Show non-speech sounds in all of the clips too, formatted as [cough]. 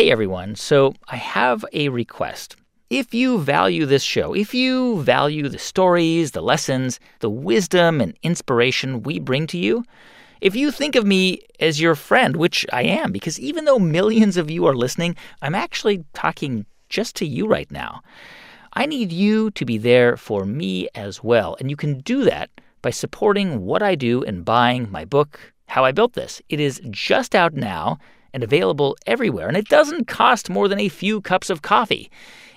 Hey everyone, so I have a request. If you value this show, if you value the stories, the lessons, the wisdom and inspiration we bring to you, if you think of me as your friend, which I am, because even though millions of you are listening, I'm actually talking just to you right now. I need you to be there for me as well. And you can do that by supporting what I do and buying my book, How I Built This. It is just out now and available everywhere, and it doesn't cost more than a few cups of coffee.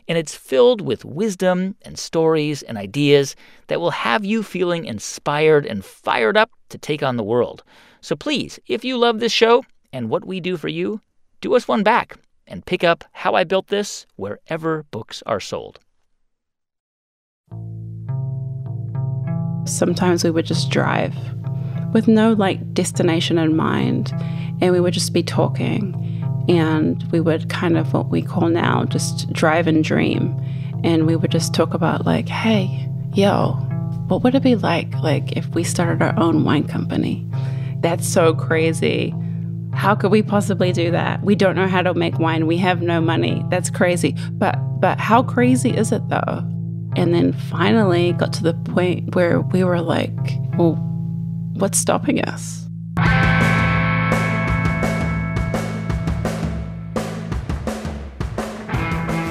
And it's filled with wisdom and stories and ideas that will have you feeling inspired and fired up to take on the world. So please, if you love this show and what we do for you, do us one back and pick up How I Built This wherever books are sold. Sometimes we would just drive with no like destination in mind, and we would just be talking. And we would kind of what we call now just drive and dream. And we would just talk about, like, hey, yo, what would it be like like if we started our own wine company? That's so crazy. How could we possibly do that? We don't know how to make wine. We have no money. That's crazy. But but how crazy is it though? And then finally got to the point where we were like, well, what's stopping us?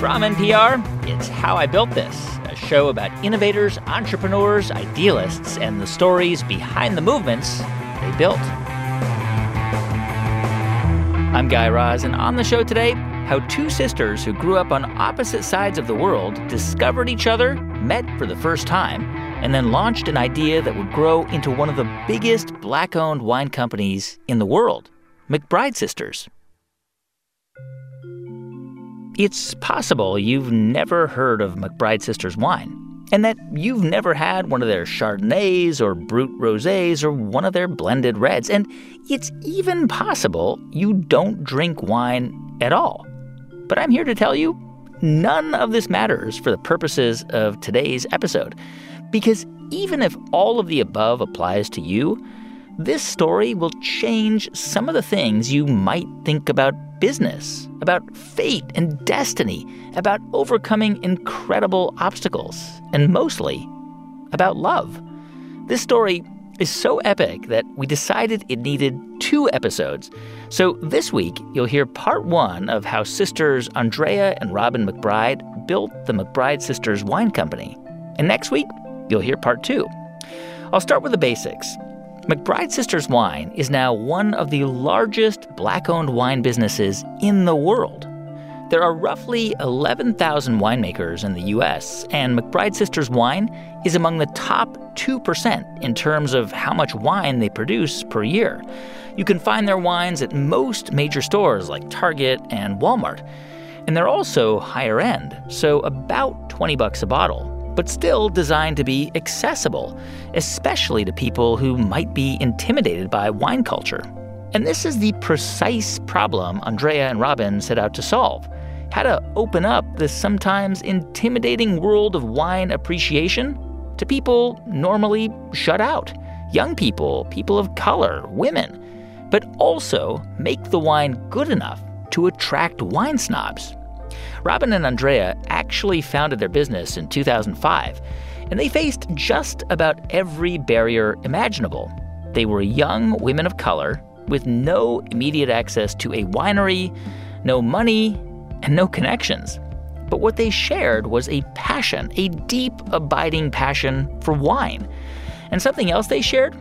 From NPR, it's How I Built This, a show about innovators, entrepreneurs, idealists, and the stories behind the movements they built. I'm Guy Raz, and on the show today, how two sisters who grew up on opposite sides of the world discovered each other, met for the first time, and then launched an idea that would grow into one of the biggest black owned wine companies in the world McBride Sisters. It's possible you've never heard of McBride Sisters wine, and that you've never had one of their Chardonnays or Brut Rosés or one of their blended reds. And it's even possible you don't drink wine at all. But I'm here to tell you none of this matters for the purposes of today's episode. Because even if all of the above applies to you, this story will change some of the things you might think about business, about fate and destiny, about overcoming incredible obstacles, and mostly about love. This story is so epic that we decided it needed two episodes. So this week, you'll hear part one of how sisters Andrea and Robin McBride built the McBride Sisters Wine Company. And next week, you'll hear part two. I'll start with the basics. McBride Sisters Wine is now one of the largest black owned wine businesses in the world. There are roughly 11,000 winemakers in the US, and McBride Sisters Wine is among the top 2% in terms of how much wine they produce per year. You can find their wines at most major stores like Target and Walmart. And they're also higher end, so about 20 bucks a bottle but still designed to be accessible, especially to people who might be intimidated by wine culture. And this is the precise problem Andrea and Robin set out to solve how to open up this sometimes intimidating world of wine appreciation to people normally shut out young people, people of color, women, but also make the wine good enough to attract wine snobs. Robin and Andrea actually founded their business in 2005, and they faced just about every barrier imaginable. They were young women of color with no immediate access to a winery, no money, and no connections. But what they shared was a passion, a deep, abiding passion for wine. And something else they shared?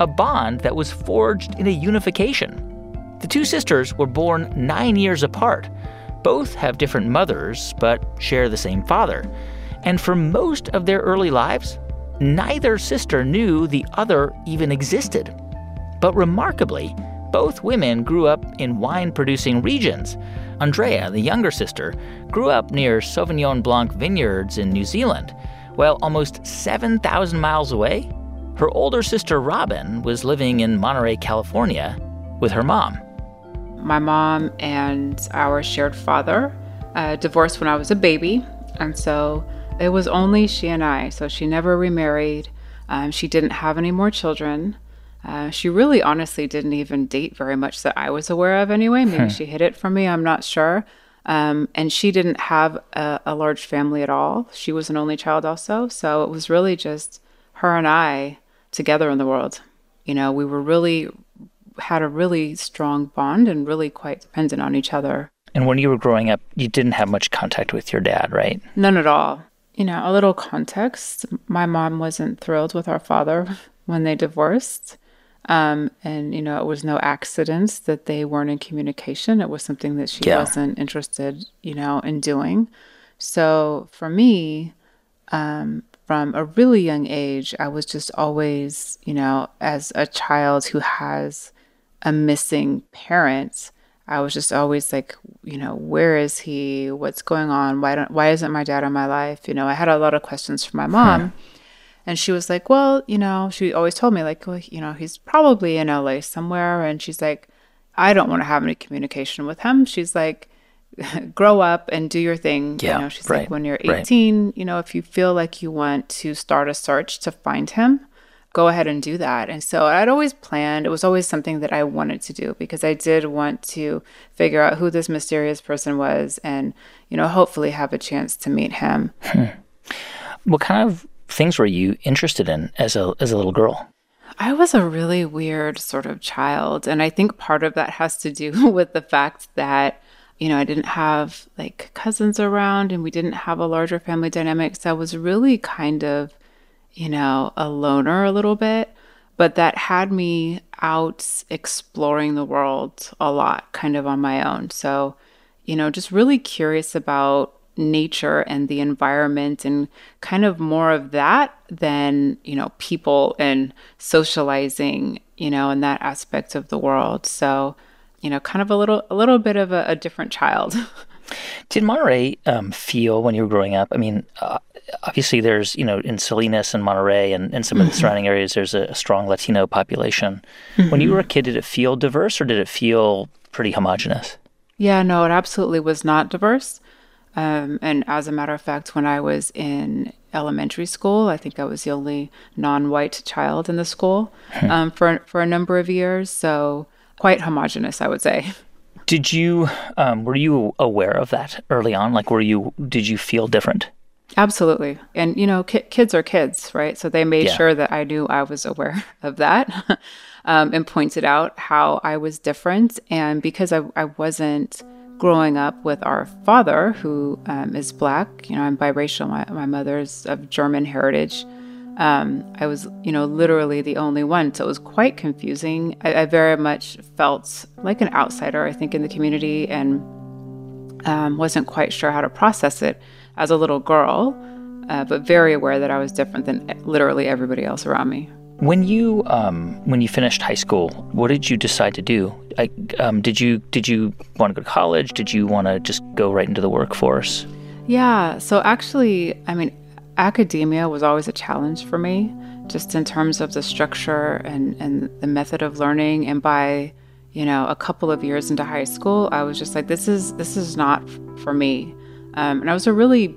A bond that was forged in a unification. The two sisters were born nine years apart, both have different mothers, but share the same father. And for most of their early lives, neither sister knew the other even existed. But remarkably, both women grew up in wine producing regions. Andrea, the younger sister, grew up near Sauvignon Blanc vineyards in New Zealand, while almost 7,000 miles away, her older sister Robin was living in Monterey, California, with her mom my mom and our shared father uh, divorced when I was a baby. And so it was only she and I. So she never remarried. Um, she didn't have any more children. Uh, she really honestly didn't even date very much that I was aware of anyway. Maybe she hid it from me, I'm not sure. Um, and she didn't have a, a large family at all. She was an only child also. So it was really just her and I together in the world. You know, we were really, had a really strong bond and really quite dependent on each other. And when you were growing up, you didn't have much contact with your dad, right? None at all. You know, a little context my mom wasn't thrilled with our father [laughs] when they divorced. Um, and, you know, it was no accident that they weren't in communication. It was something that she Yeah. wasn't interested, you know, in doing. So for me, um, from a really young age, I was just always, you know, as a child who has a missing parent, I was just always like, you know, where is he? What's going on? Why don't why isn't my dad in my life? You know, I had a lot of questions for my mom. And she was like, Well, you know, she always told me, like, well, you know, he's probably in LA somewhere. And she's like, I don't want to have any communication with him. She's like, [laughs] grow up and do your thing. Yeah, you know, she's right, like, when you're right. 18, you know, if you feel like you want to start a search to find him, go ahead and do that. And so I'd always planned, it was always something that I wanted to do because I did want to figure out who this mysterious person was and, you know, hopefully have a chance to meet him. Hmm. What kind of things were you interested in as a as a little girl? I was a really weird sort of child. And I think part of that has to do [laughs] with the fact that, you know, I didn't have like cousins around and we didn't have a larger family dynamic. So I was really kind of, you know, a loner a little bit. But that had me out exploring the world a lot, kind of on my own. So, you know, just really curious about nature and the environment and kind of more of that than, you know, people and socializing, you know, and that aspect of the world. So, you know, kind of a little a little bit of a, a different child. [laughs] Did Monterey um, feel when you were growing up? I mean, uh, obviously there's you know in Salinas and Monterey and, and some of the surrounding areas there's a, a strong Latino population. When you were a kid, did it feel diverse or did it feel pretty homogenous? Yeah, no, it absolutely was not diverse. Um, and as a matter of fact, when I was in elementary school, I think I was the only non-white child in the school um, for for a number of years. So quite homogenous, I would say. [laughs] Did you um, were you aware of that early on? Like, were you did you feel different? Absolutely. And, you know, ki- kids are kids, right? So they made Yeah. sure that I knew I was aware [laughs] of that [laughs] um, and pointed out how I was different. And because I, I wasn't growing up with our father, who um, is Black, you know, I'm biracial, my, my mother's of German heritage. Um, I was, you know, literally the only one. So it was quite confusing. I, I very much felt like an outsider, I think, in the community and um, wasn't quite sure how to process it as a little girl, uh, but very aware that I was different than literally everybody else around me. When you um, when you finished high school, what did you decide to do? I, um, did you did you want to go to college? Did you want to just go right into the workforce? Yeah, so actually, I mean, academia was always a challenge for me, just in terms of the structure and, and the method of learning. And by, you know, a couple of years into high school, I was just like, this is this is not for me. Um, and I was a really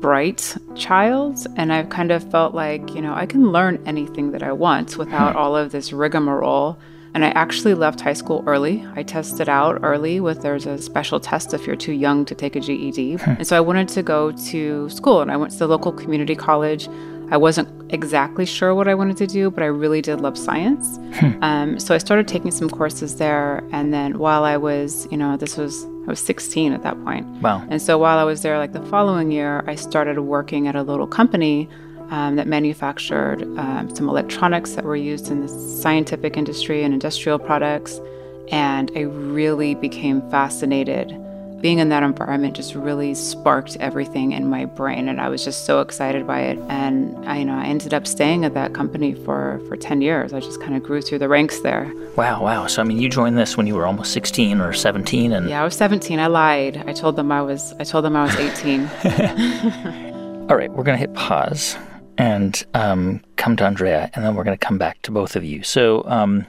bright child, and I kind of felt like, you know, I can learn anything that I want without all of this rigmarole. And I actually left high school early. I tested out early with there's a special test if you're too young to take a GED. And so I wanted to go to school and I went to the local community college. I wasn't exactly sure what I wanted to do, but I really did love science. Um, so I started taking some courses there. And then while I was, you know, this was, I was 16 at that point. Wow. And so while I was there, like the following year, I started working at a little company um, that manufactured um, some electronics that were used in the scientific industry and industrial products. And I really became fascinated. Being in that environment just really sparked everything in my brain, and I was just so excited by it. And I, you know, I ended up staying at that company for for ten years. I just kind of grew through the ranks there. Wow, wow. So I mean, you joined this when you were almost 16 or 17, and Yeah, I was 17. I lied. I told them I was. I told them I was 18. [laughs] all right, we're gonna hit pause and um, come to Andrea, and then we're gonna come back to both of you. So um,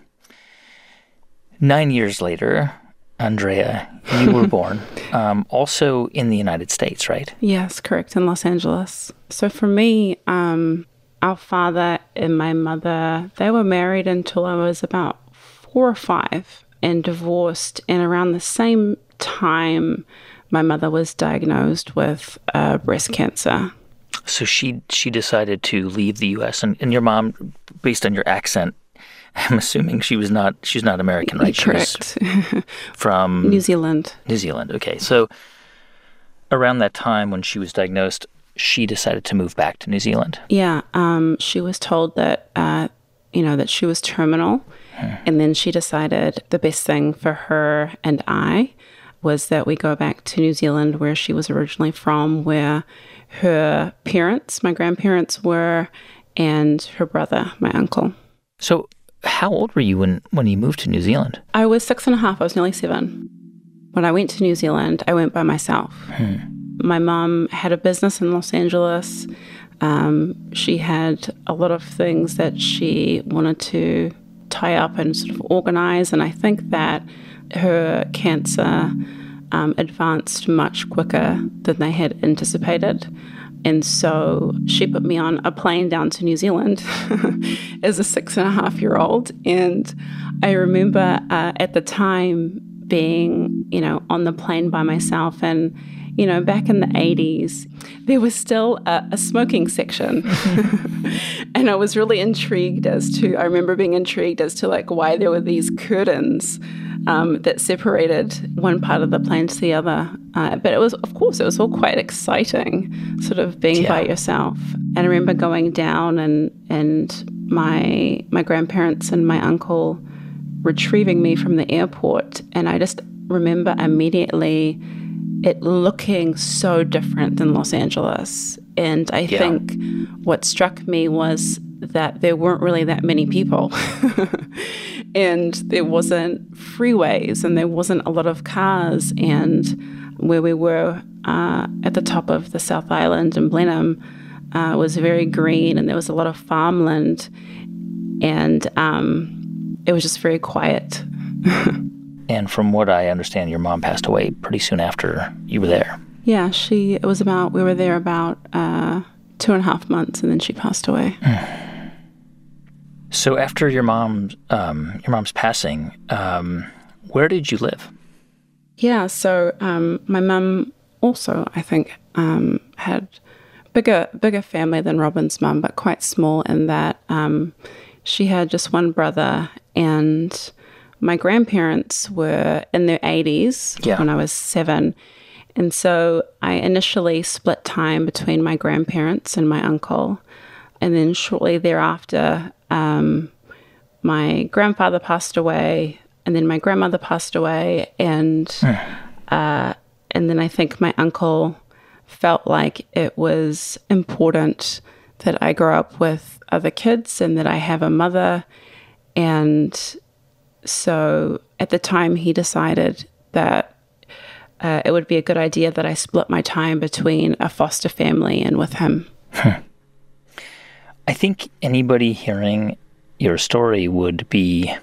nine years later, Andrea, you were [laughs] born, um, also in the United States, right? Yes, correct, in Los Angeles. So for me, um, our father and my mother, they were married until I was about four or five and divorced. And around the same time, my mother was diagnosed with uh, breast cancer. So she she decided to leave the U.S. and, and your mom, based on your accent, [laughs] I'm assuming she was not she's not American, right? Correct. [laughs] from New Zealand. New Zealand. Okay, so around that time when she was diagnosed, she decided to move back to New Zealand. Yeah, um, she was told that uh, you know that she was terminal, and then she decided the best thing for her and I was that we go back to New Zealand, where she was originally from, where her parents, my grandparents, were, and her brother, my uncle. So, how old were you when when you moved to New Zealand? I was six and a half. I was nearly seven. When I went to New Zealand, I went by myself. My mom had a business in Los Angeles. Um, she had a lot of things that she wanted to tie up and sort of organize. And I think that her cancer um, advanced much quicker than they had anticipated. And so she put me on a plane down to New Zealand [laughs] as a six and a half year old. And I remember uh, at the time being, you know, on the plane by myself. And, you know, back in the 80s, there was still a, a smoking section. [laughs] [laughs] and I was really intrigued as to, I remember being intrigued as to like why there were these curtains um, that separated one part of the plane to the other. Uh, but it was, of course, it was all quite exciting, sort of being by yourself. And I remember going down and and my my grandparents and my uncle retrieving me from the airport, and I just remember immediately it looking so different than Los Angeles. And I think what struck me was that there weren't really that many people. [laughs] and there wasn't freeways and there wasn't a lot of cars. And where we were uh, at the top of the South Island in Blenheim uh, was very green and there was a lot of farmland. And um, it was just very quiet. [laughs] And from what I understand, your mom passed away pretty soon after you were there. Yeah, she, it was about, we were there about uh, two and a half months and then she passed away. So after your mom's um, your mom's passing, um, where did you live? Yeah, so um, my mum also, I think, um, had bigger bigger family than Robin's mum, but quite small in that um, she had just one brother, and my grandparents were in their eighties Yeah. when I was seven, and so I initially split time between my grandparents and my uncle, and then shortly thereafter, um, my grandfather passed away, and then my grandmother passed away, and uh, and then I think my uncle felt like it was important that I grow up with other kids and that I have a mother, and so at the time he decided that. Uh, it would be a good idea that I split my time between a foster family and with him. [laughs] I think anybody hearing your story would be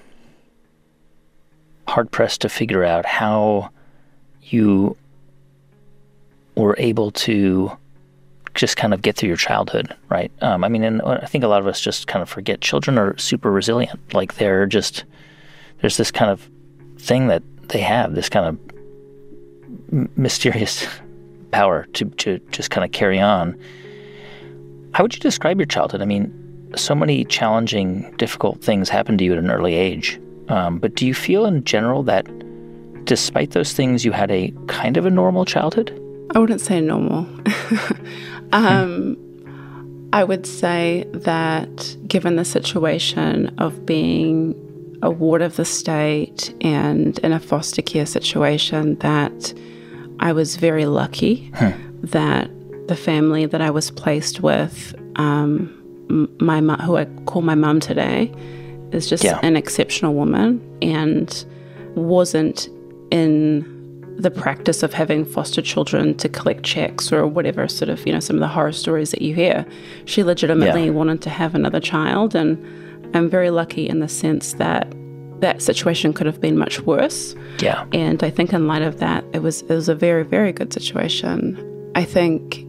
hard pressed to figure out how you were able to just kind of get through your childhood, right? Um, I mean, and I think a lot of us just kind of forget children are super resilient. Like they're just, there's this kind of thing that they have, this kind of m- mysterious [laughs] power to, to just kind of carry on. How would you describe your childhood? I mean, so many challenging, difficult things happened to you at an early age. Um, but do you feel in general that despite those things, you had a kind of a normal childhood? I wouldn't say normal. [laughs] um, I would say that given the situation of being a ward of the state and in a foster care situation, that I was very lucky that the family that I was placed with, um, my mu- who I call my mum today, is just Yeah. an exceptional woman and wasn't in the practice of having foster children to collect checks or whatever sort of you know some of the horror stories that you hear she legitimately Yeah. wanted to have another child and i'm very lucky in the sense that that situation could have been much worse Yeah. and i think in light of that it was it was a very very good situation i think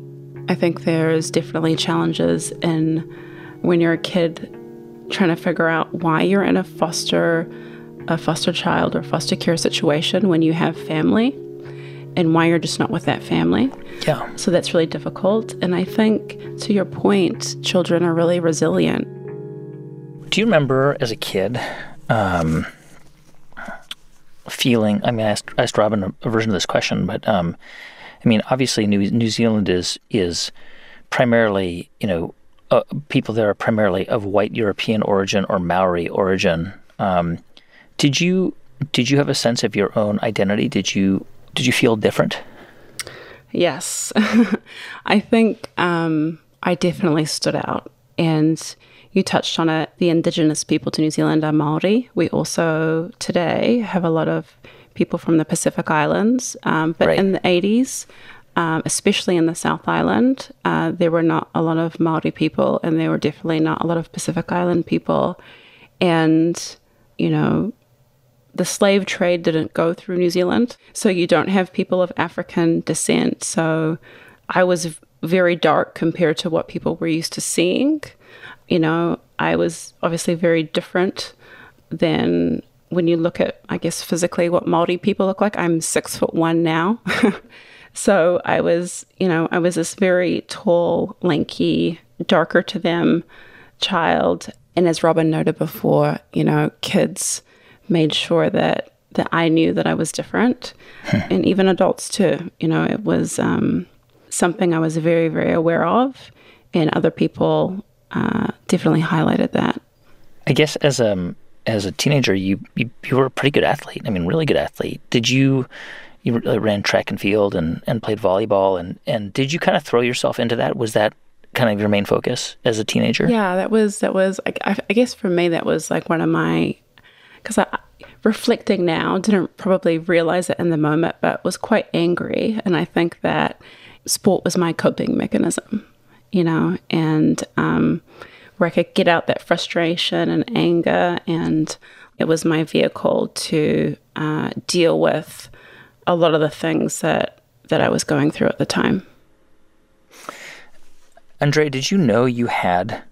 i think there's definitely challenges in when you're a kid trying to figure out why you're in a foster a foster child or foster care situation when you have family and why you're just not with that family. Yeah. So that's really difficult. And I think, to your point, children are really resilient. Do you remember as a kid um, feeling? I mean, I asked, I asked Robin a, a, version of this question, but um, I mean, obviously, New, New Zealand is is primarily, you know, uh, people there are primarily of white European origin or Maori origin. Um, did you did you have a sense of your own identity? Did you did you feel different? Yes, [laughs] I think um, I definitely stood out. And you touched on it. The indigenous people to New Zealand are Maori. We also today have a lot of people from the Pacific Islands, um, but right. in the eighties. Um, especially in the South Island, uh, there were not a lot of Maori people, and there were definitely not a lot of Pacific Island people. And you know, the slave trade didn't go through New Zealand, so you don't have people of African descent. So I was very dark compared to what people were used to seeing. You know, I was obviously very different than when you look at, I guess, physically what Maori people look like. I'm six foot one now. [laughs] so I was, you know, I was this very tall, lanky, darker to them child. And as Robin noted before, you know, kids made sure that that I knew that I was different, and even adults too. You know, it was um, something I was very, very aware of, and other people uh, definitely highlighted that. I guess as a um, as a teenager, you, you you were a pretty good athlete. I mean, really good athlete. Did you you ran track and field and, and played volleyball and, and did you kind of throw yourself into that? Was that kind of your main focus as a teenager? Yeah, that was that was I, I guess for me that was like one of my because I reflecting now didn't probably realize it in the moment, but was quite angry, and I think that sport was my coping mechanism, you know, and um, where I could get out that frustration and anger, and it was my vehicle to uh, deal with a lot of the things that that I was going through at the time. Andre, did you know you had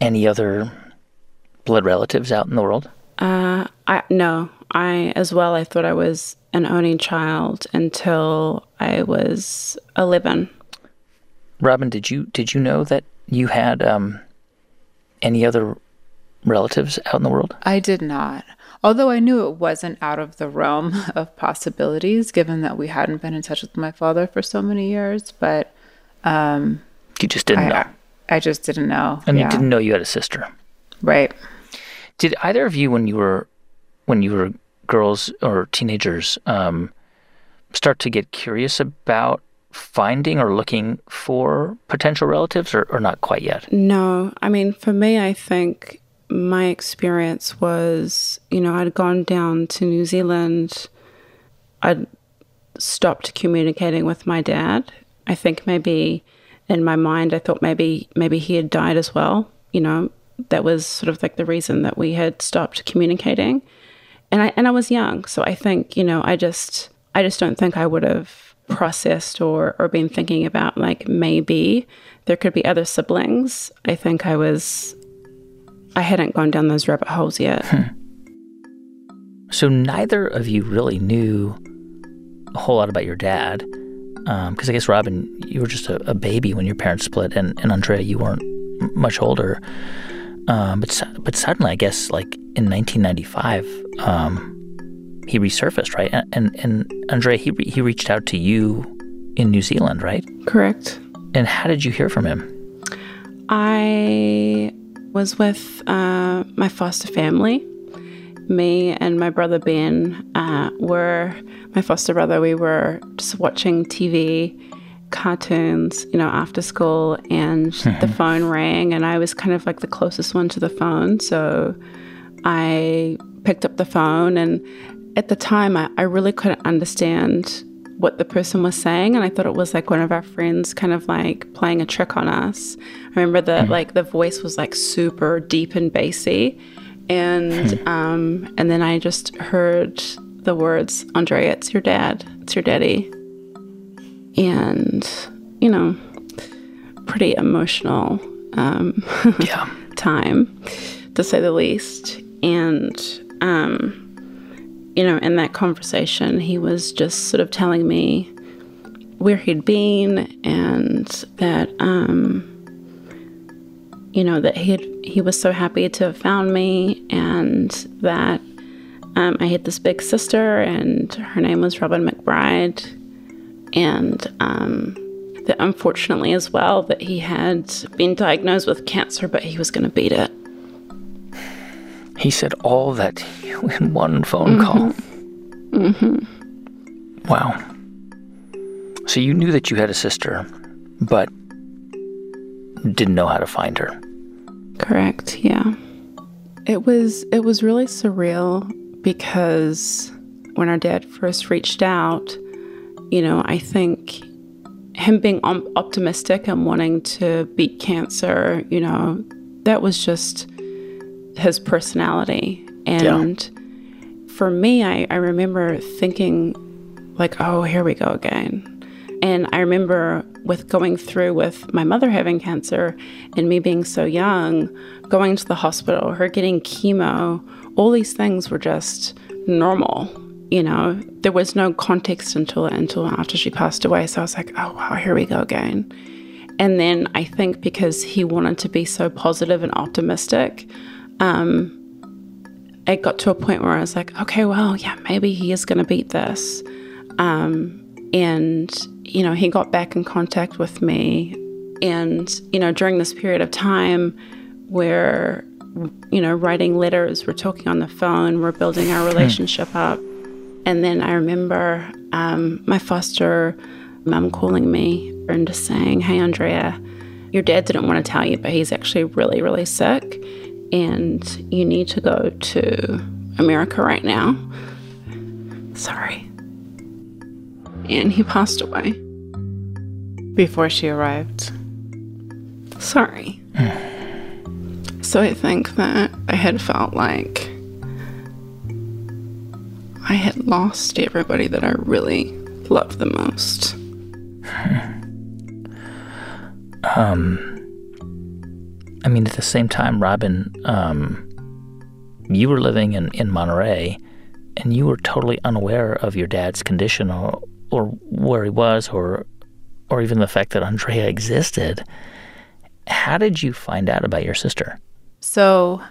any other blood relatives out in the world? Uh, I no, I as well. I thought I was an only child until I was eleven. Robin, did you did you know that you had um, any other relatives out in the world? I did not. Although I knew it wasn't out of the realm [laughs] of possibilities, given that we hadn't been in touch with my father for so many years. But um, you just didn't I, know. I just didn't know. And yeah. you didn't know you had a sister. Right. Did either of you, when you were when you were girls or teenagers, um, start to get curious about finding or looking for potential relatives, or, or not quite yet? No, I mean, for me, I think my experience was, you know, I'd gone down to New Zealand. I'd stopped communicating with my dad. I think maybe in my mind, I thought maybe maybe he had died as well. You know, that was sort of like the reason that we had stopped communicating. And I and I was young, so I think, you know, I just I just don't think I would have processed or or been thinking about like maybe there could be other siblings. I think I was I hadn't gone down those rabbit holes yet. Hmm. So neither of you really knew a whole lot about your dad, because um, I guess Robin, you were just a, a, baby when your parents split, and, and Andrea, you weren't much older. Um, but but suddenly, I guess, like in 1995, um, he resurfaced, right? And and, and Andre, he he reached out to you in New Zealand, right? Correct. And how did you hear from him? I was with uh, my foster family. Me and my brother Ben uh, were my foster brother. We were just watching TV cartoons, you know, after school, and [laughs] the mm-hmm. phone rang, and I was kind of like the closest one to the phone. So I picked up the phone, and at the time, I, I really couldn't understand what the person was saying and i thought it was like one of our friends kind of like playing a trick on us i remember that mm. like the voice was like super deep and bassy and hmm. um and then i just heard the words andrea it's your dad it's your daddy and, you know, pretty emotional um, Yeah. [laughs] time, to say the least. And, um, you know, in that conversation, he was just sort of telling me where he'd been and that, um, you know, that he he was so happy to have found me and that um, I had this big sister and her name was Robin McBride. And um, that unfortunately, as well, that he had been diagnosed with cancer, but he was going to beat it. He said all that to you [laughs] in one phone call. Mm-hmm. Wow. So you knew that you had a sister, but didn't know how to find her. Correct. Yeah. It was it was really surreal because when our dad first reached out, you know, I think him being optimistic and wanting to beat cancer, you know, that was just his personality. And for me, I, I remember thinking, like, oh, here we go again. And I remember with going through with my mother having cancer and me being so young, going to the hospital, her getting chemo, all these things were just normal. You know, there was no context until until after she passed away. So I was like, oh wow, here we go again. And then I think because he wanted to be so positive and optimistic, um, it got to a point where I was like, okay, well, yeah, maybe he is going to beat this. Um, and, you know, he got back in contact with me. And, you know, during this period of time where, you know, writing letters, we're talking on the phone, we're building our relationship up. And then I remember um, my foster mum calling me and just saying, hey, Andrea, your dad didn't want to tell you, but he's actually really, really sick. And you need to go to America right now. Sorry. And he passed away. Before she arrived. Sorry. [sighs] so I think that I had felt like I had lost everybody that I really loved the most. [sighs] Um, I mean, at the same time, Robin, um, you were living in, in Monterey and you were totally unaware of your dad's condition or, or where he was or, or even the fact that Andrea existed. How did you find out about your sister? So,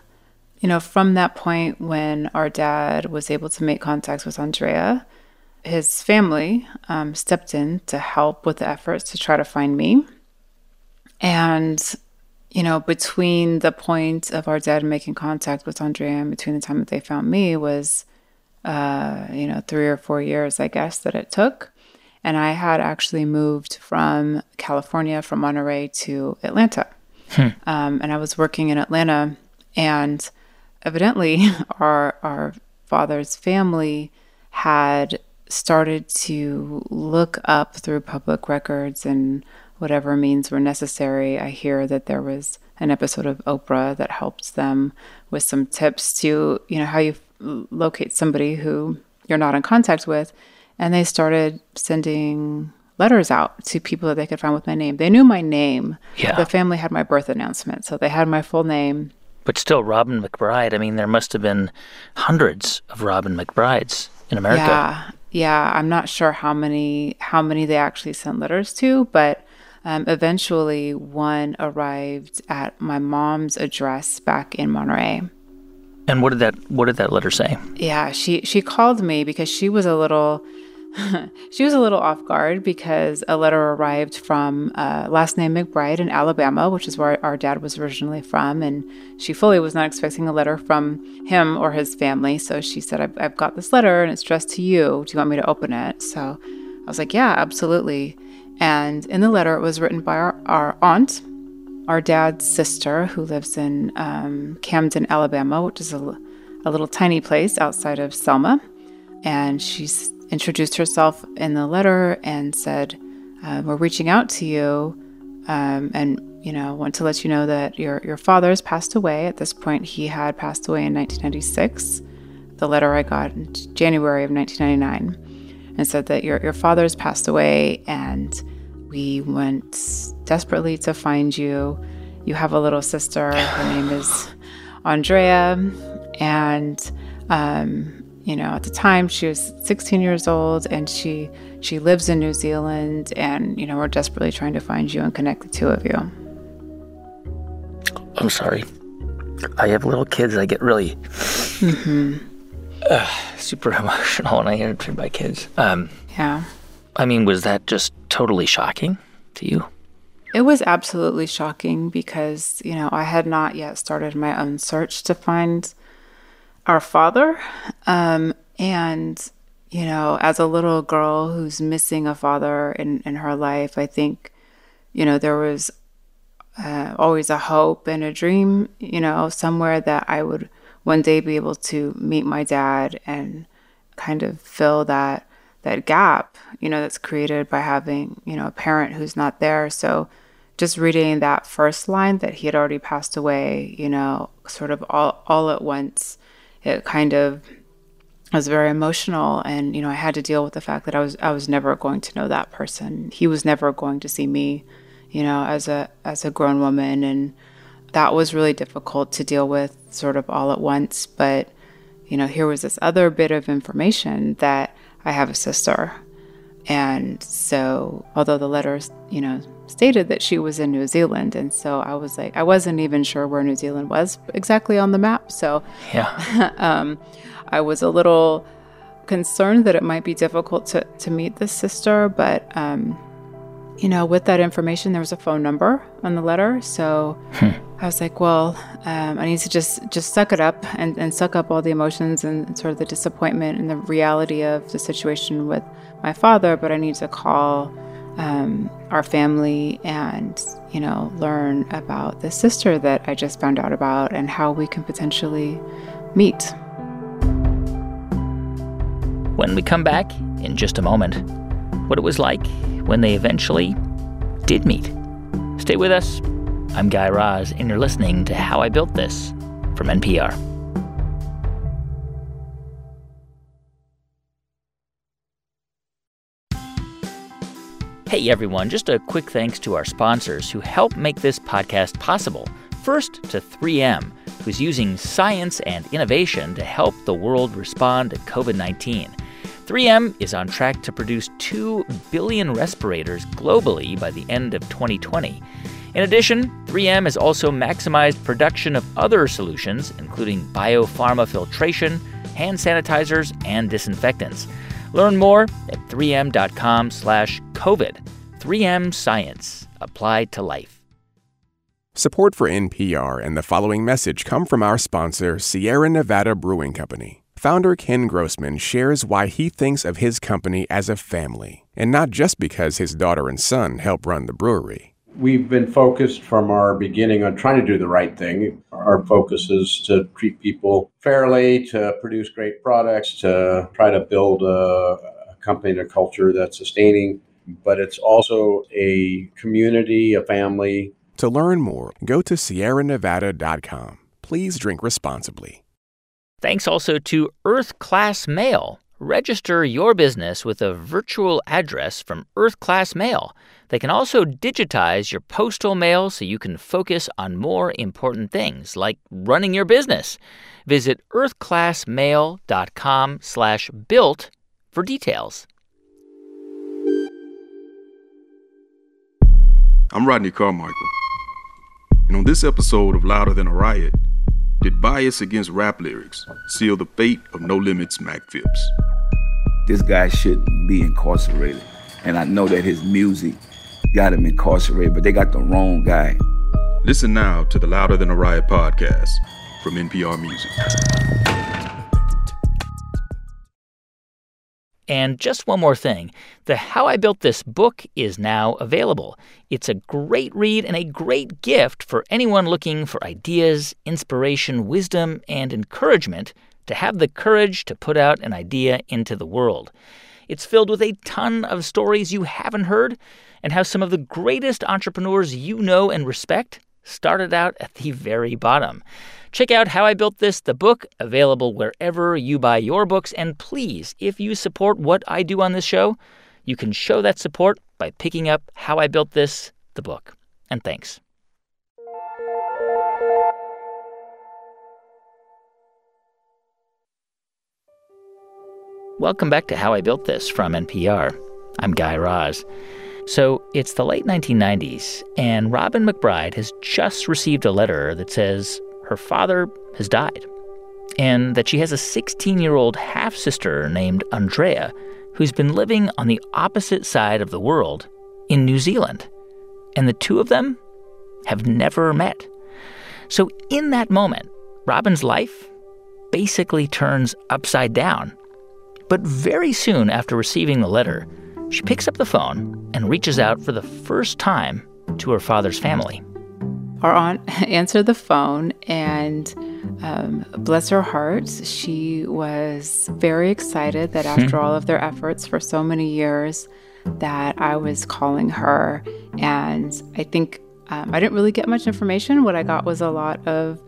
you know, from that point when our dad was able to make contacts with Andrea, his family um, stepped in to help with the efforts to try to find me. And, you know, between the point of our dad making contact with Andrea and between the time that they found me was, uh, you know, three or four years, I guess, that it took. And I had actually moved from California, from Monterey to Atlanta. Um, and I was working in Atlanta, and evidently, [laughs] our our father's family had started to look up through public records and whatever means were necessary. I hear that there was an episode of Oprah that helped them with some tips to, you know, how you locate somebody who you're not in contact with. And they started sending letters out to people that they could find with my name. They knew my name. Yeah. The family had my birth announcement, so they had my full name. But still, Robin McBride, I mean, there must have been hundreds of Robin McBrides in America. Yeah, yeah. I'm not sure how many how many they actually sent letters to, but um, eventually one arrived at my mom's address back in Monterey. And what did that what did that letter say? Yeah, she she called me because she was a little [laughs] she was a little off guard because a letter arrived from uh, last name McBride in Alabama, which is where our dad was originally from, and she fully was not expecting a letter from him or his family. So she said, "I've, I've got this letter and it's addressed to you. Do you want me to open it?" So I was like, "Yeah, absolutely." And in the letter, it was written by our, our aunt, our dad's sister, who lives in um, Camden, Alabama, which is a, a little tiny place outside of Selma. And she's introduced herself in the letter and said, uh, "We're reaching out to you, um, and you know, want to let you know that your your father's passed away. At this point, he had passed away in 1996. The letter I got in January of 1999, and said that your your father's passed away, and we went desperately to find you." you have a little sister. Her name is [sighs] Andrea. And, um, you know, at the time she was 16 years old and she she lives in New Zealand and, you know, we're desperately trying to find you and connect the two of you. I'm sorry. I have little kids. I get really mm-hmm. uh, super [laughs] emotional when I hear from my kids. Um, yeah. I mean, was that just totally shocking to you? It was absolutely shocking because, you know, I had not yet started my own search to find our father. Um, and, you know, as a little girl who's missing a father in, in her life, I think, you know, there was uh, always a hope and a dream, you know, somewhere that I would one day be able to meet my dad and kind of fill that that gap, you know, that's created by having, you know, a parent who's not there. So just reading that first line that he had already passed away, you know, sort of all all at once, it kind of was very emotional and you know, I had to deal with the fact that I was I was never going to know that person. He was never going to see me, you know, as a as a grown woman and that was really difficult to deal with sort of all at once, but you know, here was this other bit of information that I have a sister. And so, although the letters, you know, stated that she was in New Zealand, and so I was like, I wasn't even sure where New Zealand was exactly on the map. So, yeah, [laughs] um, I was a little concerned that it might be difficult to to meet this sister, but um, you know, with that information, there was a phone number on the letter. So hmm. I was like, well, um, I need to just just suck it up and, and suck up all the emotions and, and, sort of the disappointment and the reality of the situation with my father. But I need to call um, our family and you know learn about the sister that I just found out about and how we can potentially meet. When we come back in just a moment, what it was like when they eventually did meet. Stay with us. I'm Guy Raz, and you're listening to How I Built This from NPR. Hey everyone, just a quick thanks to our sponsors who help make this podcast possible. First, to 3M, who's using science and innovation to help the world respond to COVID 19. 3M is on track to produce 2 billion respirators globally by the end of 2020. In addition, 3M has also maximized production of other solutions, including biopharma filtration, hand sanitizers, and disinfectants. Learn more at 3m.com slash COVID. 3M Science applied to life. Support for NPR and the following message come from our sponsor, Sierra Nevada Brewing Company. Founder Ken Grossman shares why he thinks of his company as a family, and not just because his daughter and son help run the brewery. We've been focused from our beginning on trying to do the right thing. Our focus is to treat people fairly, to produce great products, to try to build a, a company and a culture that's sustaining. But it's also a community, a family. To learn more, go to sierranevada.com. Please drink responsibly. Thanks also to Earth Class Mail. Register your business with a virtual address from Earth Class Mail. They can also digitize your postal mail so you can focus on more important things like running your business. Visit earthclassmail.com/built for details. I'm Rodney Carmichael. And on this episode of Louder Than a Riot, did bias against rap lyrics seal the fate of No Limits Mac Phipps? This guy shouldn't be incarcerated. And I know that his music got him incarcerated, but they got the wrong guy. Listen now to the Louder Than a Riot podcast from NPR Music. And just one more thing the How I Built This book is now available. It's a great read and a great gift for anyone looking for ideas, inspiration, wisdom, and encouragement to have the courage to put out an idea into the world. It's filled with a ton of stories you haven't heard and how some of the greatest entrepreneurs you know and respect started out at the very bottom. Check out How I Built This, the book, available wherever you buy your books. And please, if you support what I do on this show, you can show that support by picking up How I Built This, the book. And thanks. Welcome back to How I Built This from NPR. I'm Guy Raz. So it's the late 1990s, and Robin McBride has just received a letter that says her father has died, and that she has a 16 year old half sister named Andréa who's been living on the opposite side of the world in New Zealand. And the two of them have never met. So, in that moment, Robin's life basically turns upside down. But very soon after receiving the letter, she picks up the phone and reaches out for the first time to her father's family. Our aunt [laughs] answered the phone, and um, bless her heart, she was very excited that after all of their efforts for so many years, that I was calling her. And I think um, I didn't really get much information. What I got was a lot of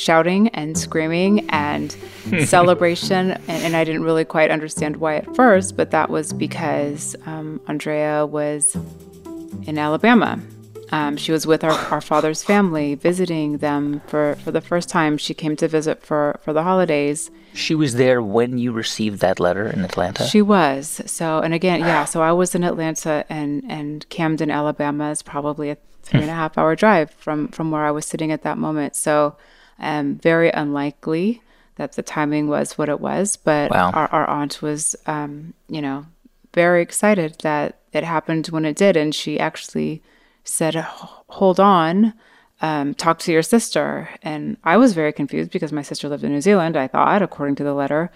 shouting and screaming and [laughs] celebration. And, and, I didn't really quite understand why at first, but that was because um, Andréa was in Alabama. Um, she was with our, [sighs] our father's family, visiting them for, for the first time. She came to visit for, for the holidays. She was there when you received that letter in Atlanta? She was. So, and again, yeah, so I was in Atlanta and, and Camden, Alabama is probably a three and a half hour drive from, from where I was sitting at that moment. So, um, very unlikely that the timing was what it was, but wow. our, our aunt was, um, you know, very excited that it happened when it did. And she actually said, Hold on, um, talk to your sister. And I was very confused because my sister lived in New Zealand, I thought, according to the letter.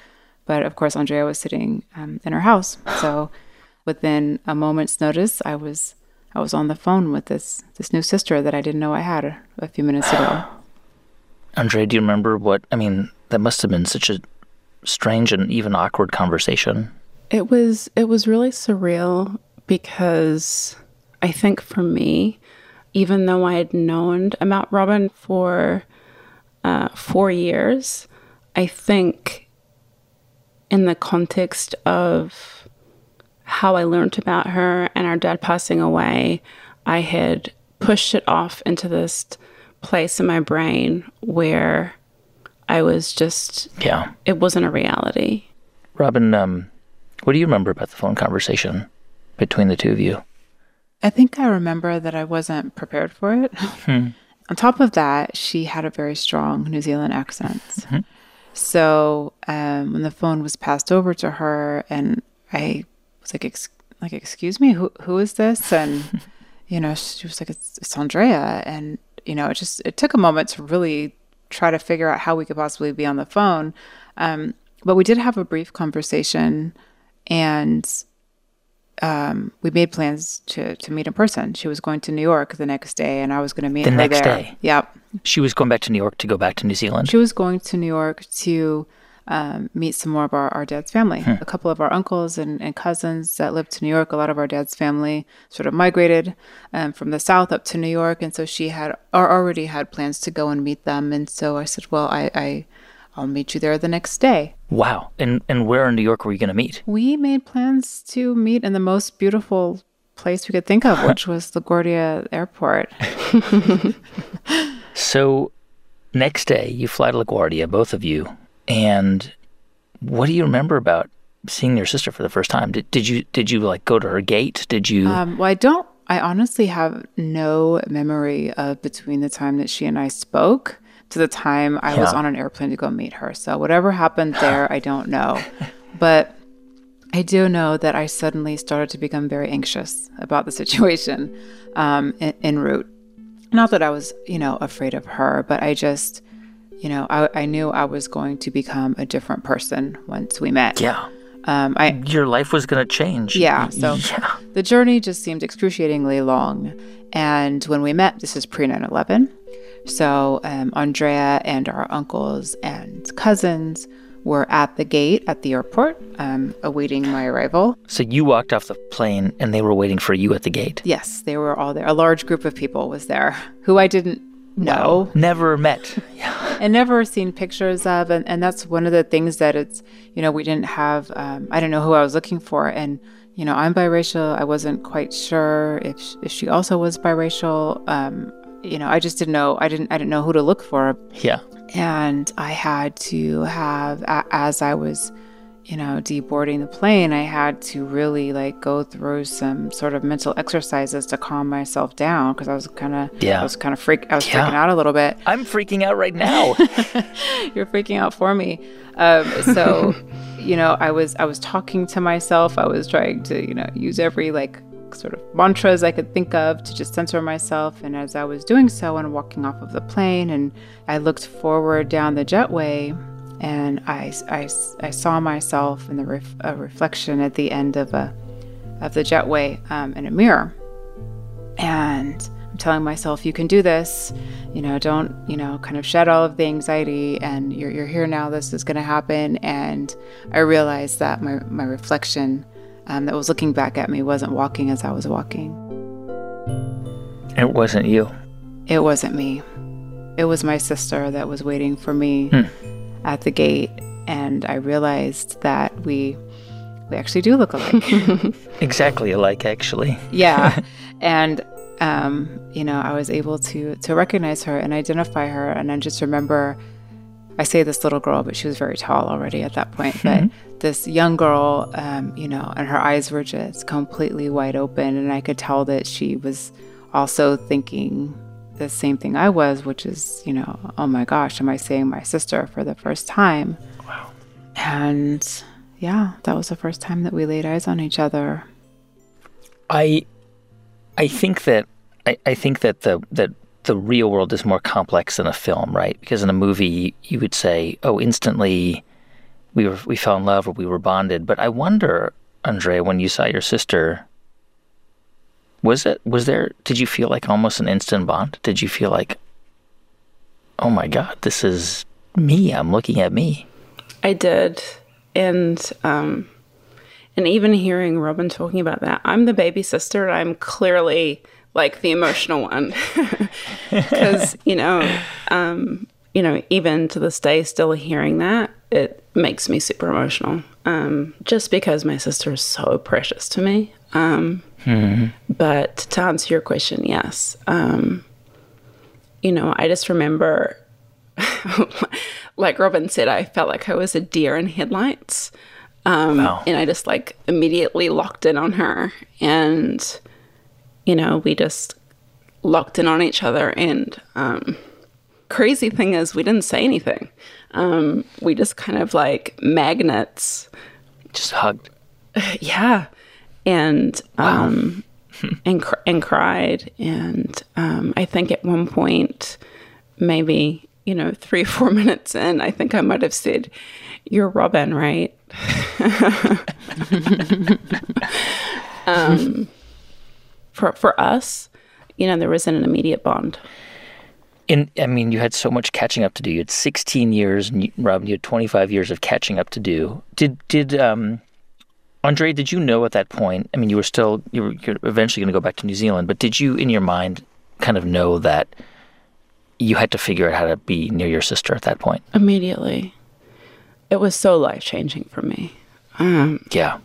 But of course, Andréa was sitting um, in her house. So [laughs] within a moment's notice, I was. I was on the phone with this this new sister that I didn't know I had a, a few minutes ago. [gasps] [gasps] Andre, do you remember what? I mean, that must have been such a strange and even awkward conversation. It was. It was really surreal because I think for me, even though I had known about Robin for uh, four years, I think in the context of how I learned about her and our dad passing away, I had pushed it off into this place in my brain where I was just yeah, it wasn't a reality. Robin, um, what do you remember about the phone conversation between the two of you? I think I remember that I wasn't prepared for it. Hmm. [laughs] On top of that, she had a very strong New Zealand accent. Mm-hmm. So um, when the phone was passed over to her, and I was like, Ex- "Like, excuse me, who who is this?" And [laughs] you know, she was like, "It's, it's Andréa," and you know, it just it took a moment to really try to figure out how we could possibly be on the phone. Um, but we did have a brief conversation, and um, we made plans to to meet in person. She was going to New York the next day, and I was going to meet the her next there. day. Yep. She was going back to New York to go back to New Zealand. She was going to New York to um, meet some more of our, our dad's family. Hmm. A couple of our uncles and, and, cousins that lived to New York. A lot of our dad's family sort of migrated um, from the south up to New York, and so she had or already had plans to go and meet them. And so I said, "Well, I." I I'll meet you there the next day. Wow. And and where in New York were you going to meet? We made plans to meet in the most beautiful place we could think of, which was LaGuardia Airport. [laughs] so, next day you fly to LaGuardia, both of you, and what do you remember about seeing your sister for the first time? Did, did you did you like go to her gate? Did you? Um, well, I don't. I honestly have no memory of between the time that she and I spoke to the time I yeah. was on an airplane to go meet her. So whatever happened there, I don't know. [laughs] But I do know that I suddenly started to become very anxious about the situation um, en, en route. Not that I was, you know, afraid of her, but I just, you know, I, I knew I was going to become a different person once we met. Yeah. Um, I, Your life was going to change. Yeah. So yeah. the journey just seemed excruciatingly long. And when we met, this is pre 9 11. So um, Andréa and our uncles and cousins were at the gate at the airport, um, awaiting my arrival. So you walked off the plane and they were waiting for you at the gate? Yes, they were all there. A large group of people was there who I didn't Wow. Never met. [laughs] and never seen pictures of. And, and that's one of the things that it's, you know, we didn't have, um, I don't know who I was looking for. And, you know, I'm biracial. I wasn't quite sure if, if she also was biracial. Um, you know, I just didn't know. I didn't. I didn't know who to look for. Yeah. And I had to have, as I was, you know, deboarding the plane, I had to really like go through some sort of mental exercises to calm myself down because I was kind of, Yeah. I was kind of freak, I was Yeah. freaking out a little bit. I'm freaking out right now. [laughs] You're freaking out for me. Um, so, [laughs] you know, I was, I was talking to myself. I was trying to, you know, use every like sort of mantras I could think of to just censor myself. And as I was doing so and walking off of the plane, and I looked forward down the jetway, and I, I, I saw myself in the ref, a reflection at the end of a of the jetway um, in a mirror, and I'm telling myself, you can do this. You know, don't you know, kind of shed all of the anxiety, and you're you're here now. This is going to happen, and I realized that my my reflection um, that was looking back at me wasn't walking as I was walking. it wasn't you. It wasn't me. It was my sister that was waiting for me at the gate, and I realized that we we actually do look alike. [laughs] Exactly alike, actually. yeah, [laughs] and um, you know, I was able to to recognize her and identify her, and I just remember. I say this little girl, but she was very tall already at that point. But this young girl, um, you know, and her eyes were just completely wide open, and I could tell that she was also thinking the same thing I was, which is, you know, oh my gosh, am I seeing my sister for the first time? Wow. And yeah, that was the first time that we laid eyes on each other. I I think that I, I think that the that the real world is more complex than a film, right? Because in a movie you would say, "Oh, instantly we were we fell in love or we were bonded." But I wonder, Andre, when you saw your sister, was it was there did you feel like almost an instant bond? Did you feel like, "Oh my god, this is me. I'm looking at me." I did, and um, and even hearing Robin talking about that, I'm the baby sister, and I'm clearly like the emotional one, [laughs] because you know, um, you know, even to this day, still hearing that, it makes me super emotional. Um, just because my sister is so precious to me. Um, But to answer your question, yes. Um, you know, I just remember [laughs] like Robin said, I felt like I was a deer in headlights. Um, Wow. And I just like immediately locked in on her. And, you know, we just locked in on each other. And um, crazy thing is, we didn't say anything. Um, we just kind of like magnets. Just hugged. [laughs] Yeah. And, um, [laughs] and, cr- and cried. And um, I think at one point, maybe, you know, three or [laughs] four minutes in, I think I might have said, You're Robin, right? [laughs] um, for, for us, you know, there wasn't an immediate bond. In, I mean, you had so much catching up to do. You had 16 years, and you, Robin, you had 25 years of catching up to do. Did did um, Andre? Did you know at that point? I mean, you were still you were you're eventually going to go back to New Zealand, but did you, in your mind, kind of know that you had to figure out how to be near your sister at that point? Immediately. It was so life changing for me. Um, Yeah.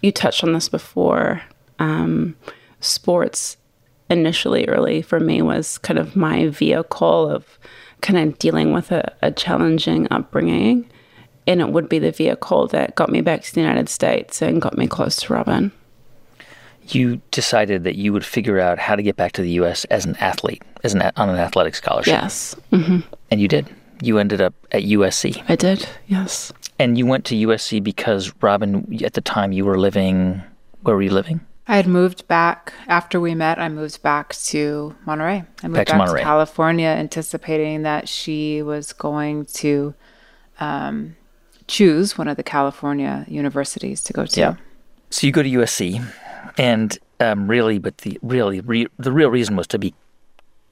you touched on this before. Um, sports initially, early for me, was kind of my vehicle of kind of dealing with a, a challenging upbringing. And it would be the vehicle that got me back to the United States and got me close to Robin. You decided that you would figure out how to get back to the U.S. as an athlete, as an a- on an athletic scholarship, Yes, hmm and you did. You ended up at USC. I did. Yes. And you went to USC because Robin, at the time, you were living. Where were you living? I had moved back after we met. I moved back to Monterey. I moved Back back, to to, Monterey. California, anticipating that she was going to um, choose one of the California universities to go to. Yeah. So you go to USC, and um, really, but the really re, the real reason was to be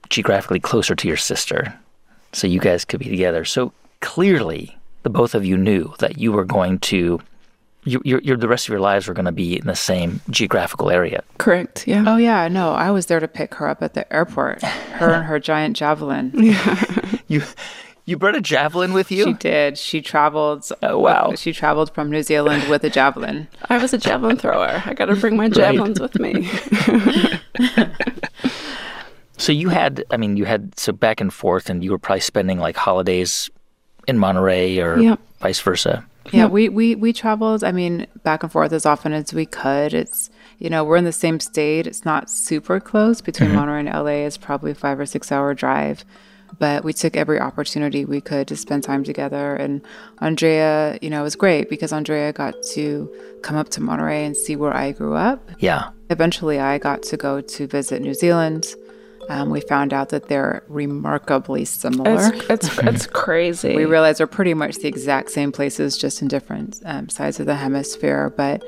geographically closer to your sister, so you guys could be together. So clearly, the both of you knew that you were going to. You, your, your, the rest of your lives were going to be in the same geographical area. Correct. Yeah. Oh yeah, no, I was there to pick her up at the airport. Her and her [laughs] giant javelin. Yeah. You, you brought a javelin with you. She did. She traveled. Uh, oh, wow. She traveled from New Zealand with a javelin. [laughs] I was a javelin thrower. I got to [laughs] bring my javelins with me. [laughs] So you had, I mean, you had so back and forth, and you were probably spending like holidays in Monterey or Yep. vice versa. Yeah, we, we we traveled. I mean, back and forth as often as we could. It's you know we're in the same state. It's not super close between mm-hmm. Monterey and LA. It's probably a five or six hour drive, but we took every opportunity we could to spend time together. And Andréa, you know, it was great because Andréa got to come up to Monterey and see where I grew up. Yeah. Eventually, I got to go to visit New Zealand. Um, we found out that they're remarkably similar. It's it's, [laughs] it's crazy. we realized they're pretty much the exact same places, just in different um, sides of the hemisphere. But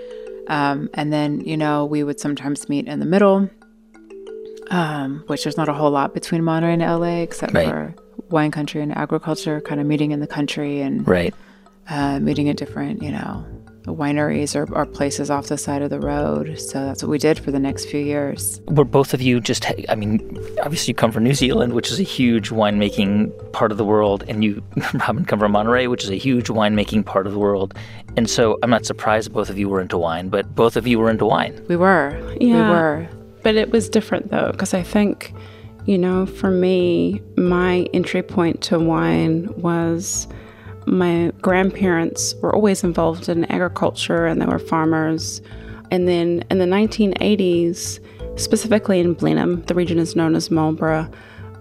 um, and then you know we would sometimes meet in the middle, um, which there's not a whole lot between Monterey and LA except Right. for wine country and agriculture, kind of meeting in the country and Right. uh, meeting at different you know wineries or, or places off the side of the road. So that's what we did for the next few years. Were both of you just, I mean, obviously you come from New Zealand, which is a huge winemaking part of the world, and you, [laughs] Robin, come from Monterey, which is a huge winemaking part of the world. And so I'm not surprised both of you were into wine, but both of you were into wine. We were, we were. But it was different though, because I think, you know, for me, my entry point to wine was my grandparents were always involved in agriculture and they were farmers. And then in the 1980s, specifically in Blenheim, the region is known as Marlborough,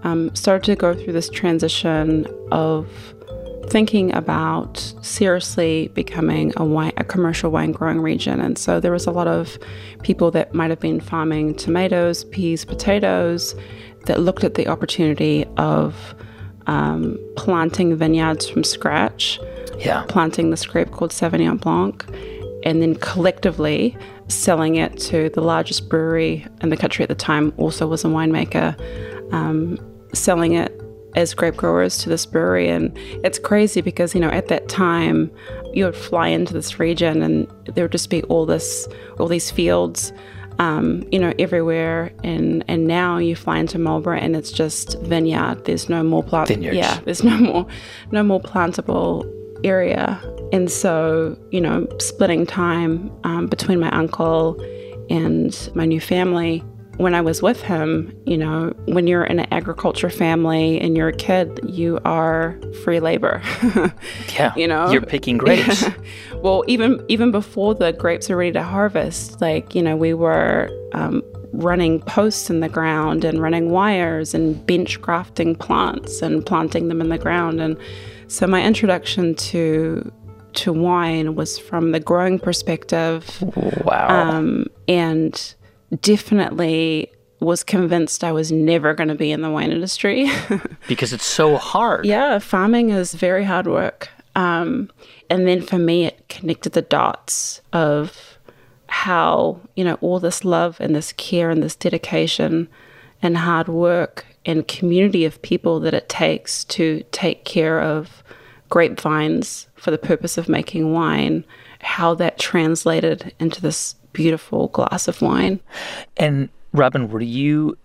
um, started to go through this transition of thinking about seriously becoming a wine, a commercial wine growing region. And so there was a lot of people that might have been farming tomatoes, peas, potatoes that looked at the opportunity of um, planting vineyards from scratch, Yeah. planting this grape called Sauvignon Blanc, and then collectively selling it to the largest brewery in the country at the time, also was a winemaker, um, selling it as grape growers to this brewery. And it's crazy because, you know, at that time, you would fly into this region and there would just be all this, all these fields. Um, you know, everywhere, and and now you fly into Marlborough, and it's just vineyard. There's no more plant. Vineyards. Yeah, there's no more, no more plantable area. And so, you know, splitting time um, between my uncle and my new family. When I was with him, you know, when you're in an agriculture family and you're a kid, you are free labor. [laughs] Yeah. You know? You're picking grapes. [laughs] well, even even before the grapes are ready to harvest, like you know, we were um, running posts in the ground and running wires and bench grafting plants and planting them in the ground. And so my introduction to to wine was from the growing perspective, wow. um, and definitely was convinced I was never going to be in the wine industry. [laughs] because it's so hard. Yeah, farming is very hard work. Um, and then for me, it connected the dots of how, you know, all this love and this care and this dedication and hard work and community of people that it takes to take care of grapevines for the purpose of making wine, how that translated into this beautiful glass of wine. And Robin, were you?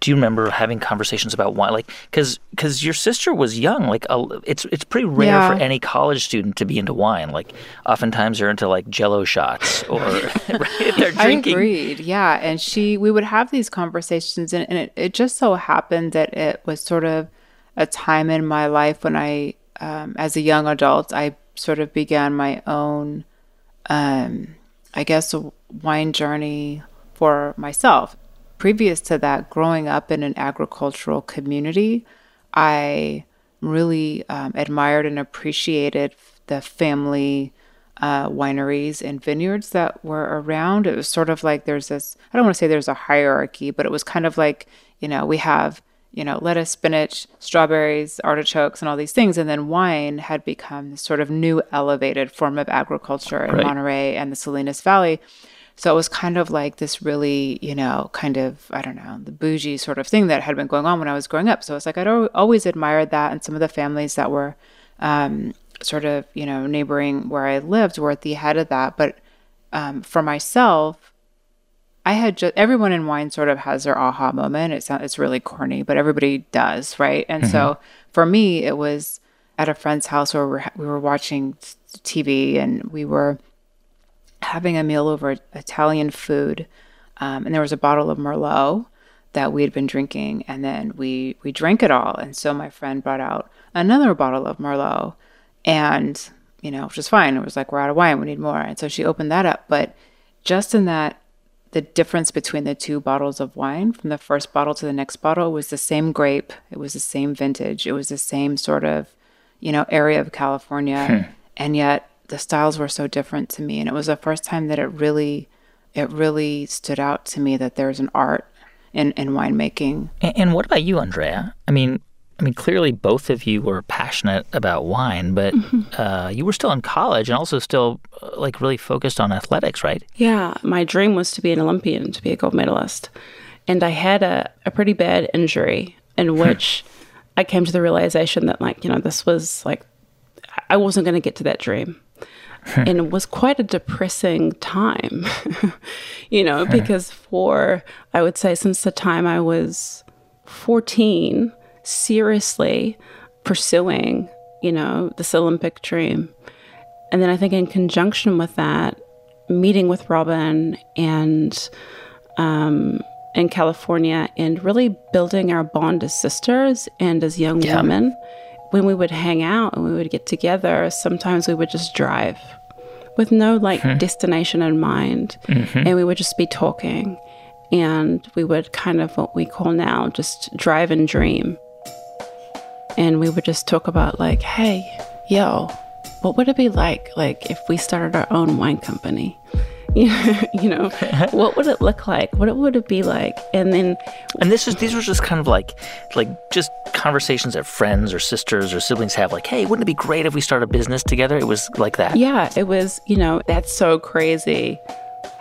Do you remember having conversations about wine? Like, because because your sister was young. Like, a, it's it's pretty rare Yeah. for any college student to be into wine. Like, oftentimes they're into like Jello shots or [laughs] right? they're I drinking. agreed. Yeah. And she, we would have these conversations, and, and it, it just so happened that it was sort of a time in my life when I, um, as a young adult, I sort of began my own, um, I guess, wine journey for myself. Previous to that, growing up in an agricultural community, I really um, admired and appreciated the family uh, wineries and vineyards that were around. It was sort of like there's this, I don't want to say there's a hierarchy, but it was kind of like, you know, we have, you know, lettuce, spinach, strawberries, artichokes, and all these things. And then wine had become this sort of new elevated form of agriculture in Right. Monterey and the Salinas Valley. So it was kind of like this really, you know, kind of, I don't know, the bougie sort of thing that had been going on when I was growing up. So it's like I'd always admired that. And some of the families that were um, sort of, you know, neighboring where I lived were at the head of that. But um, for myself, I had just everyone in wine sort of has their aha moment. It's not, it's really corny, but everybody does, right? And so for me, it was at a friend's house where we were watching TV and we were having a meal over Italian food, um, and there was a bottle of Merlot that we had been drinking, and then we we drank it all. And so my friend brought out another bottle of Merlot, and you know, which was fine. It was like, we're out of wine, we need more. And so she opened that up. But just in that, the difference between the two bottles of wine from the first bottle to the next bottle was the same grape, it was the same vintage, it was the same sort of, you know, area of California. Hmm. And yet the styles were so different to me. And it was the first time that it really, it really stood out to me that there's an art in, in winemaking. And, and what about you, Andréa? I mean, I mean, clearly both of you were passionate about wine, but mm-hmm. [laughs] uh, you were still in college and also still uh, like really focused on athletics, right? Yeah, my dream was to be an Olympian, to be a gold medalist, and I had a, a pretty bad injury in [laughs] which I came to the realization that like you know this was like I wasn't going to get to that dream. Hmm. and it was quite a depressing time, [laughs] you know, hmm. because for, I would say, since the time I was 14, seriously pursuing, you know, this Olympic dream. And then I think in conjunction with that, meeting with Robin and um, in California and really building our bond as sisters and as young yeah. women. When we would hang out and we would get together, sometimes we would just drive with no like mm-hmm. destination in mind. Mm-hmm. And we would just be talking. And we would kind of what we call now just drive and dream and we would just talk about like, hey, yo, what would it be like like if we started our own wine company? [laughs] you know, what would it look like? What would it be like? And then, and this is these were just kind of like, like just conversations that friends or sisters or siblings have. Like, hey, wouldn't it be great if we start a business together? It was like that. Yeah, it was. You know, that's so crazy.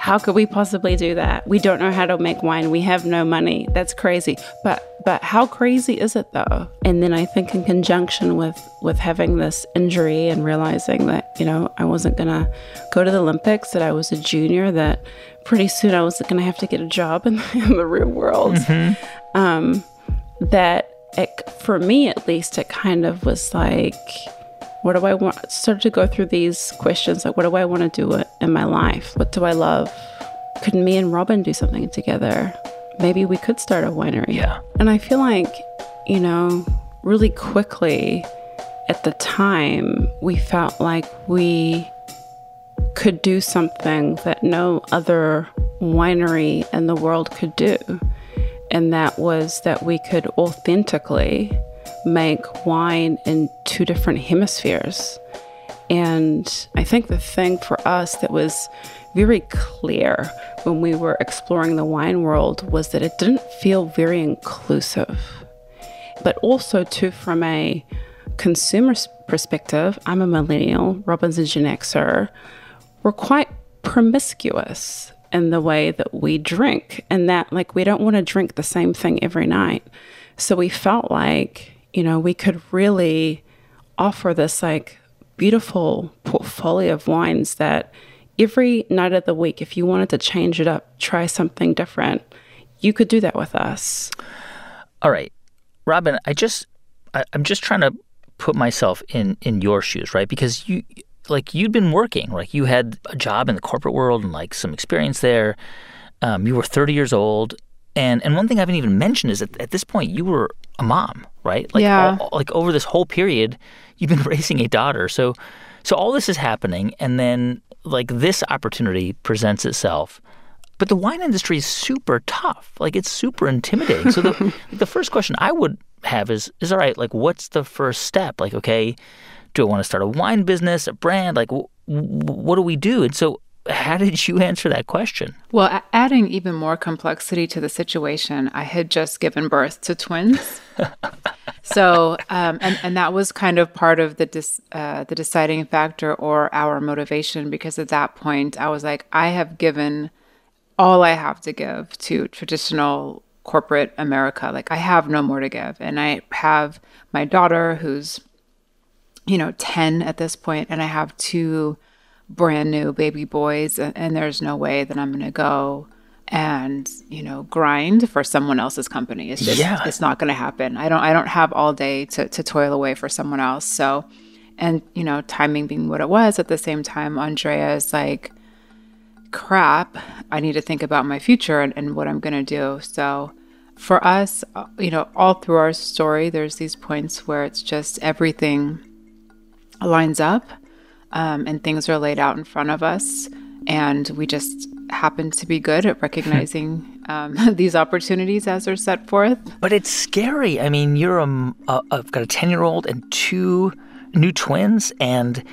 How could we possibly do that? We don't know how to make wine. We have no money. That's crazy. But but how crazy is it though? And then I think in conjunction with with having this injury and realizing that, you know, I wasn't going to go to the Olympics, that I was a junior, that pretty soon I was going to have to get a job in, [laughs] in the real world. Mm-hmm. Um, that it, for me at least it kind of was like what do I want? Started to go through these questions like, what do I want to do in my life? What do I love? Could me and Robin do something together? Maybe we could start a winery. Yeah. And I feel like, you know, really quickly at the time, we felt like we could do something that no other winery in the world could do. And that was that we could authentically make wine in two different hemispheres. And I think the thing for us that was very clear when we were exploring the wine world was that it didn't feel very inclusive. But also, too, from a consumer perspective, I'm a millennial, Robin's a Gen Xer, we're quite promiscuous in the way that we drink, and that, like, we don't want to drink the same thing every night. So we felt like you know, we could really offer this like beautiful portfolio of wines that every night of the week, if you wanted to change it up, try something different, you could do that with us. All right. Robin, I just I, I'm just trying to put myself in in your shoes, right? Because you like you'd been working, like you had a job in the corporate world and like some experience there. Um, you were 30 years old, and and one thing I haven't even mentioned is that at this point you were a mom, right? Like yeah. All, like over this whole period, you've been [laughs] raising a daughter. So so all this is happening, and then like this opportunity presents itself. But the wine industry is super tough. Like it's super intimidating. So the [laughs] the first question I would have is is all right. Like what's the first step? Like okay, do I want to start a wine business, a brand? Like w- what do we do? And so how did you answer that question? Well, adding even more complexity to the situation, I had just given birth to twins. [laughs] so, um, and, and that was kind of part of the, dis, uh, the deciding factor or our motivation because at that point I was like, I have given all I have to give to traditional corporate America. Like, I have no more to give. And I have my daughter who's, you know, 10 at this point, and I have two brand new baby boys and, and there's no way that I'm going to go and you know grind for someone else's company. It's just yeah. it's not going to happen. I don't i don't have all day to, to toil away for someone else. So and you know timing being what it was at the same time andrea is like crap i need to think about my future and, and what i'm going to do. So for us uh, you know all through our story there's these points where it's just everything lines up um, and things are laid out in front of us. And we just happen to be good at recognizing [laughs] um, [laughs] these opportunities as they're set forth. But it's scary. I mean, you're a, a I've got a 10 year old and two new twins. And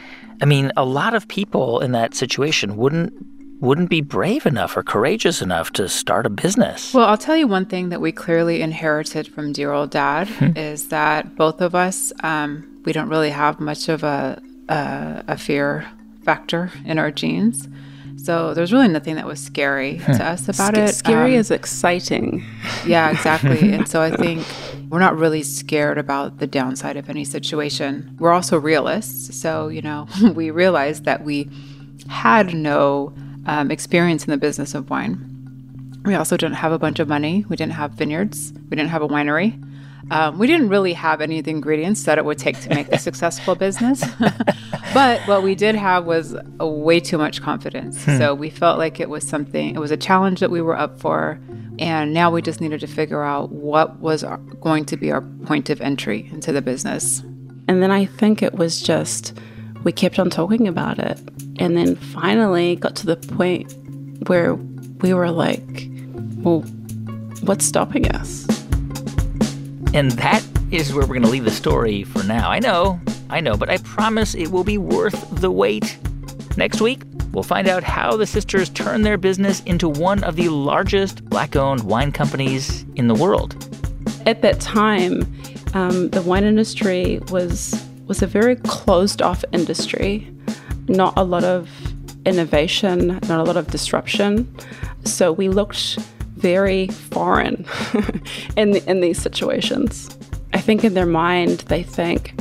I mean, a lot of people in that situation wouldn't wouldn't be brave enough or courageous enough to start a business. Well, I'll tell you one thing that we clearly inherited from dear old dad hmm. is that both of us, um, we don't really have much of a, a, a fear factor in our genes. So there's really nothing that was scary to us about Sc- it. Scary um, is exciting. Yeah, exactly. [laughs] and so I think we're not really scared about the downside of any situation. We're also realists. So, you know, [laughs] we realized that we had no um, experience in the business of wine. We also didn't have a bunch of money. We didn't have vineyards. We didn't have a winery. Um, we didn't really have any of the ingredients that it would take to make a successful business. [laughs] but what we did have was a way too much confidence. Hmm. So we felt like it was something, it was a challenge that we were up for. And now we just needed to figure out what was our, going to be our point of entry into the business. And then I think it was just, we kept on talking about it. And then finally got to the point where we were like, well, what's stopping us? And that is where we're going to leave the story for now. I know, I know, but I promise it will be worth the wait. Next week, we'll find out how the sisters turned their business into one of the largest black owned wine companies in the world. At that time, um, the wine industry was, was a very closed off industry, not a lot of innovation, not a lot of disruption. So we looked very foreign [laughs] in, in these situations. I think in their mind, they think,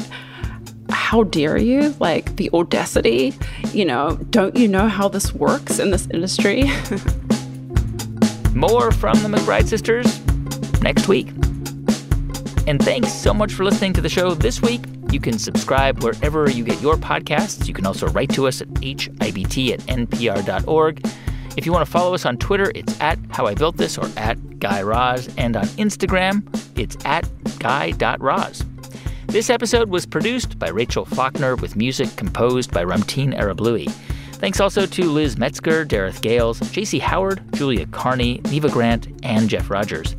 how dare you? Like the audacity, you know, don't you know how this works in this industry? [laughs] More from the McBride sisters next week. And thanks so much for listening to the show this week. You can subscribe wherever you get your podcasts. You can also write to us at hibt at npr.org. If you want to follow us on Twitter, it's at How I Built This or at Guy Raz. And on Instagram, it's at Guy.Raz. This episode was produced by Rachel Faulkner with music composed by Ramtin Arablouei. Thanks also to Liz Metzger, Derek Gales, JC Howard, Julia Carney, Neva Grant, and Jeff Rogers.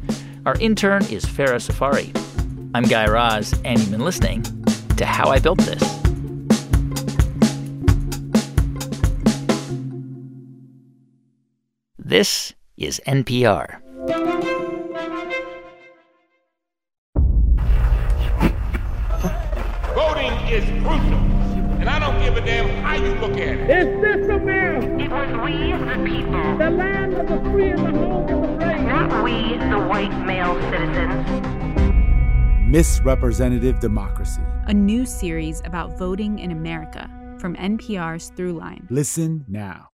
Our intern is Farah Safari. I'm Guy Raz, and you've been listening to How I Built This. This is NPR. Voting is crucial, and I don't give a damn how you look at it. Is this America? It was we, the people. The land of the free and the home of the brave. Not we, the white male citizens. Misrepresentative Democracy. A new series about voting in America from NPR's Throughline. Listen now.